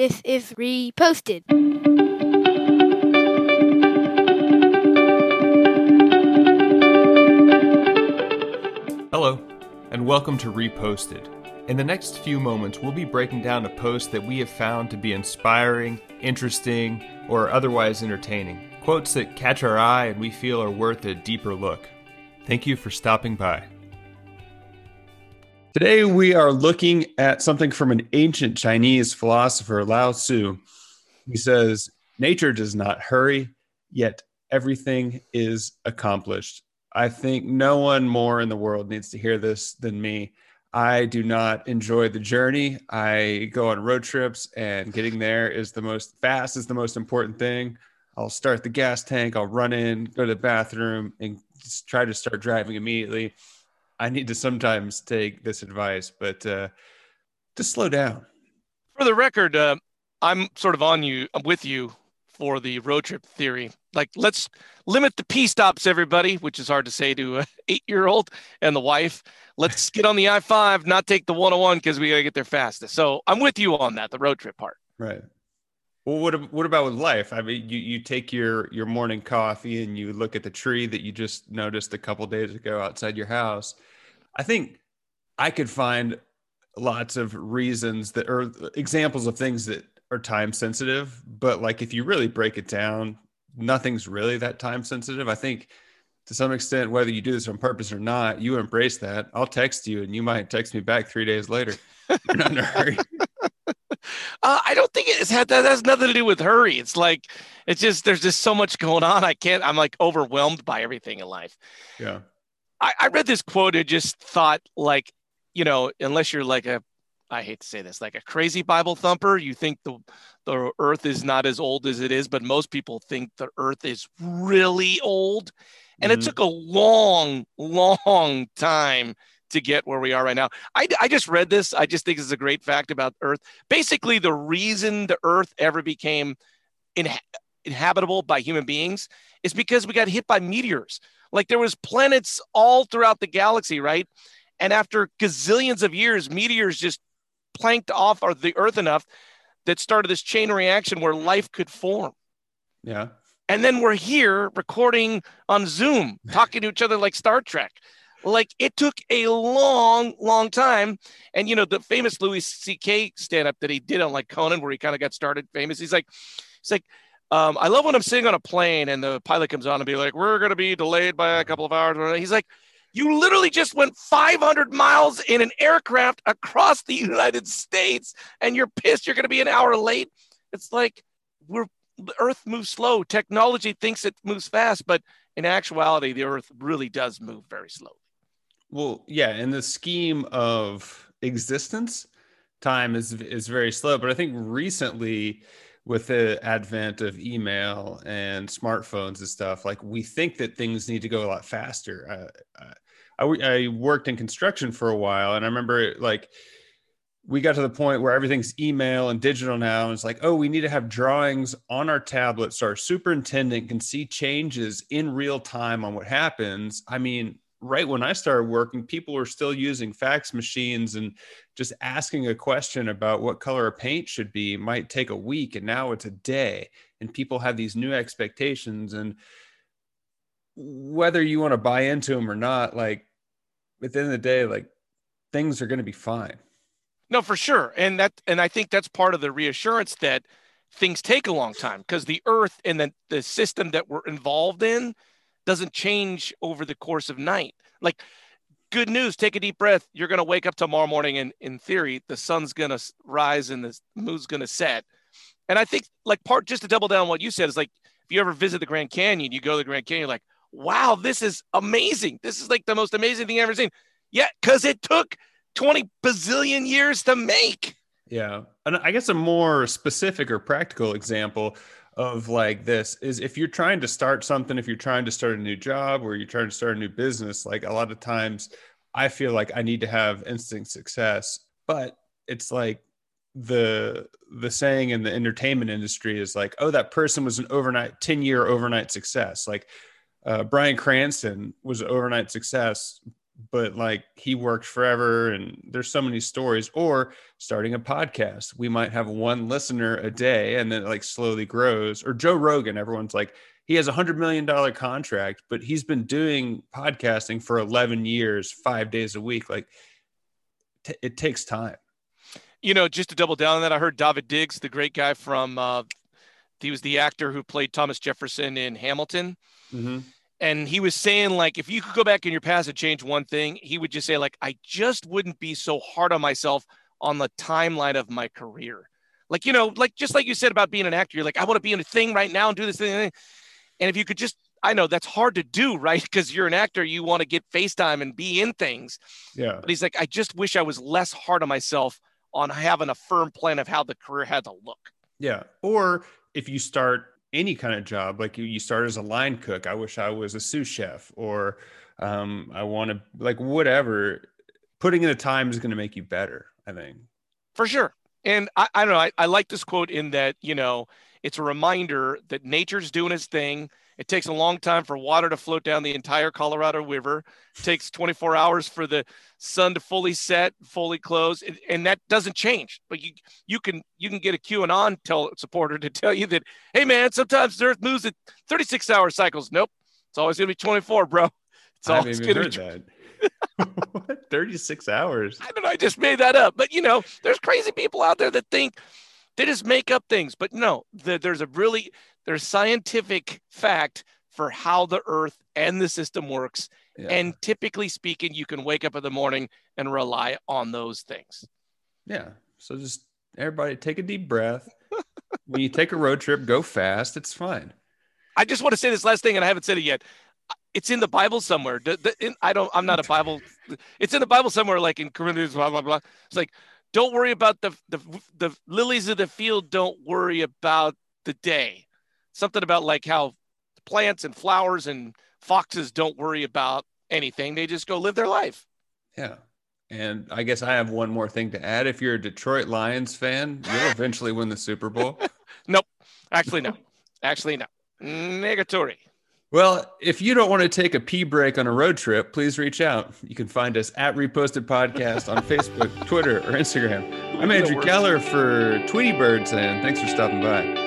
This is reposted. Hello, and welcome to Reposted. In the next few moments, we'll be breaking down a post that we have found to be inspiring, interesting, or otherwise entertaining. Quotes that catch our eye and we feel are worth a deeper look. Thank you for stopping by. Today, we are looking at something from an ancient Chinese philosopher, Lao Tzu. He says, Nature does not hurry, yet everything is accomplished. I think no one more in the world needs to hear this than me. I do not enjoy the journey. I go on road trips, and getting there is the most fast is the most important thing. I'll start the gas tank, I'll run in, go to the bathroom, and just try to start driving immediately. I need to sometimes take this advice, but uh, just slow down. For the record, uh, I'm sort of on you, I'm with you for the road trip theory. Like, let's limit the P stops, everybody, which is hard to say to an eight year old and the wife. Let's get on the I 5, not take the 101 because we got to get there fastest. So I'm with you on that, the road trip part. Right. Well, what, what about with life? I mean, you, you take your, your morning coffee and you look at the tree that you just noticed a couple days ago outside your house. I think I could find lots of reasons that or examples of things that are time sensitive, but like if you really break it down, nothing's really that time sensitive. I think to some extent, whether you do this on purpose or not, you embrace that. I'll text you and you might text me back three days later. You're not in a hurry. Uh, I don't think it's had that has nothing to do with hurry. It's like it's just there's just so much going on. I can't. I'm like overwhelmed by everything in life. Yeah. I, I read this quote and just thought like, you know, unless you're like a I hate to say this, like a crazy Bible thumper. You think the the earth is not as old as it is, but most people think the earth is really old. And mm-hmm. it took a long, long time to get where we are right now. I, I just read this. I just think it's a great fact about Earth. Basically, the reason the Earth ever became in, inhabitable by human beings is because we got hit by meteors. Like there was planets all throughout the galaxy, right? And after gazillions of years, meteors just planked off of the Earth enough that started this chain reaction where life could form. Yeah. And then we're here recording on Zoom, talking to each other like Star Trek. Like it took a long, long time. And you know, the famous Louis C.K. stand-up that he did on like Conan, where he kind of got started famous. He's like, he's like, um, I love when I'm sitting on a plane and the pilot comes on and be like, we're gonna be delayed by a couple of hours. He's like, you literally just went 500 miles in an aircraft across the United States and you're pissed you're going to be an hour late. It's like we're earth moves slow. Technology thinks it moves fast, but in actuality, the earth really does move very slowly. Well, yeah, in the scheme of existence, time is is very slow, but I think recently with the advent of email and smartphones and stuff, like we think that things need to go a lot faster. Uh, I, I worked in construction for a while, and I remember like we got to the point where everything's email and digital now. And it's like, oh, we need to have drawings on our tablets so our superintendent can see changes in real time on what happens. I mean, right when I started working, people were still using fax machines and just asking a question about what color a paint should be might take a week. And now it's a day. And people have these new expectations. And whether you want to buy into them or not, like at the end of the day, like things are going to be fine. No, for sure. And that, and I think that's part of the reassurance that things take a long time because the earth and the, the system that we're involved in doesn't change over the course of night. Like, good news, take a deep breath. You're going to wake up tomorrow morning, and in theory, the sun's going to rise and the moon's going to set. And I think, like, part just to double down what you said is like, if you ever visit the Grand Canyon, you go to the Grand Canyon, like, wow, this is amazing. This is like the most amazing thing I've ever seen. Yeah, because it took 20 bazillion years to make. Yeah. And I guess a more specific or practical example of like this is if you're trying to start something, if you're trying to start a new job or you're trying to start a new business, like a lot of times I feel like I need to have instant success, but it's like the the saying in the entertainment industry is like, oh, that person was an overnight 10 year overnight success. Like uh, Bryan Cranston was an overnight success but like he worked forever and there's so many stories or starting a podcast. We might have one listener a day and then it like slowly grows. Or joe rogan everyone's like he has a hundred million dollar contract but he's been doing podcasting for 11 years five days a week. Like t- it takes time. You know just to double down on that i heard Daveed Diggs the great guy from uh, he was the actor who played thomas jefferson in hamilton. Mm-hmm and he was saying like if you could go back in your past and change one thing he would just say like i just wouldn't be so hard on myself on the timeline of my career. Like you know like just like you said about being an actor you're like i want to be in a thing right now and do this thing and if you could just i know that's hard to do right? Because you're an actor you want to get facetime and be in things. Yeah. But he's like i just wish i was less hard on myself on having a firm plan of how the career had to look. Yeah. Or if you start any kind of job like you, you start as a line cook i wish i was a sous chef or um, i want to like whatever putting in the time is going to make you better i think. For sure. And i, I don't know I, I like this quote in that you know it's a reminder that nature's doing its thing it takes a long time for water to float down the entire Colorado River. It takes 24 hours for the sun to fully set, fully close, and that doesn't change. But you you can you can get a QAnon tell supporter to tell you that, hey man, sometimes the Earth moves at 36 hour cycles. Nope, it's always gonna be 24, bro. It's always gonna be. That. 36 hours. I don't know. I just made that up. But you know, there's crazy people out there that think they just make up things. But no, the, there's a really there's scientific fact for how the earth and the system works. Yeah. And typically speaking, you can wake up in the morning and rely on those things. Yeah. So just everybody take a deep breath. when you take a road trip, go fast. It's fine. I just want to say this last thing, and I haven't said it yet. It's in the Bible somewhere. The, the, in, I don't. I'm not a Bible. It's in the Bible somewhere, like in Corinthians. Blah blah blah. It's like, don't worry about the the the lilies of the field. Don't worry about the day something about like how plants and flowers and foxes don't worry about anything. They just go live their life. Yeah. And I guess I have one more thing to add. If you're a Detroit Lions fan, you'll eventually win the Super Bowl. nope. Actually, no. Actually, no. Negatory. Well, if you don't want to take a pee break on a road trip, please reach out. You can find us at Reposted Podcast on Facebook, Twitter, or Instagram. I'm Andrew Keller for Tweety Birds, and thanks for stopping by.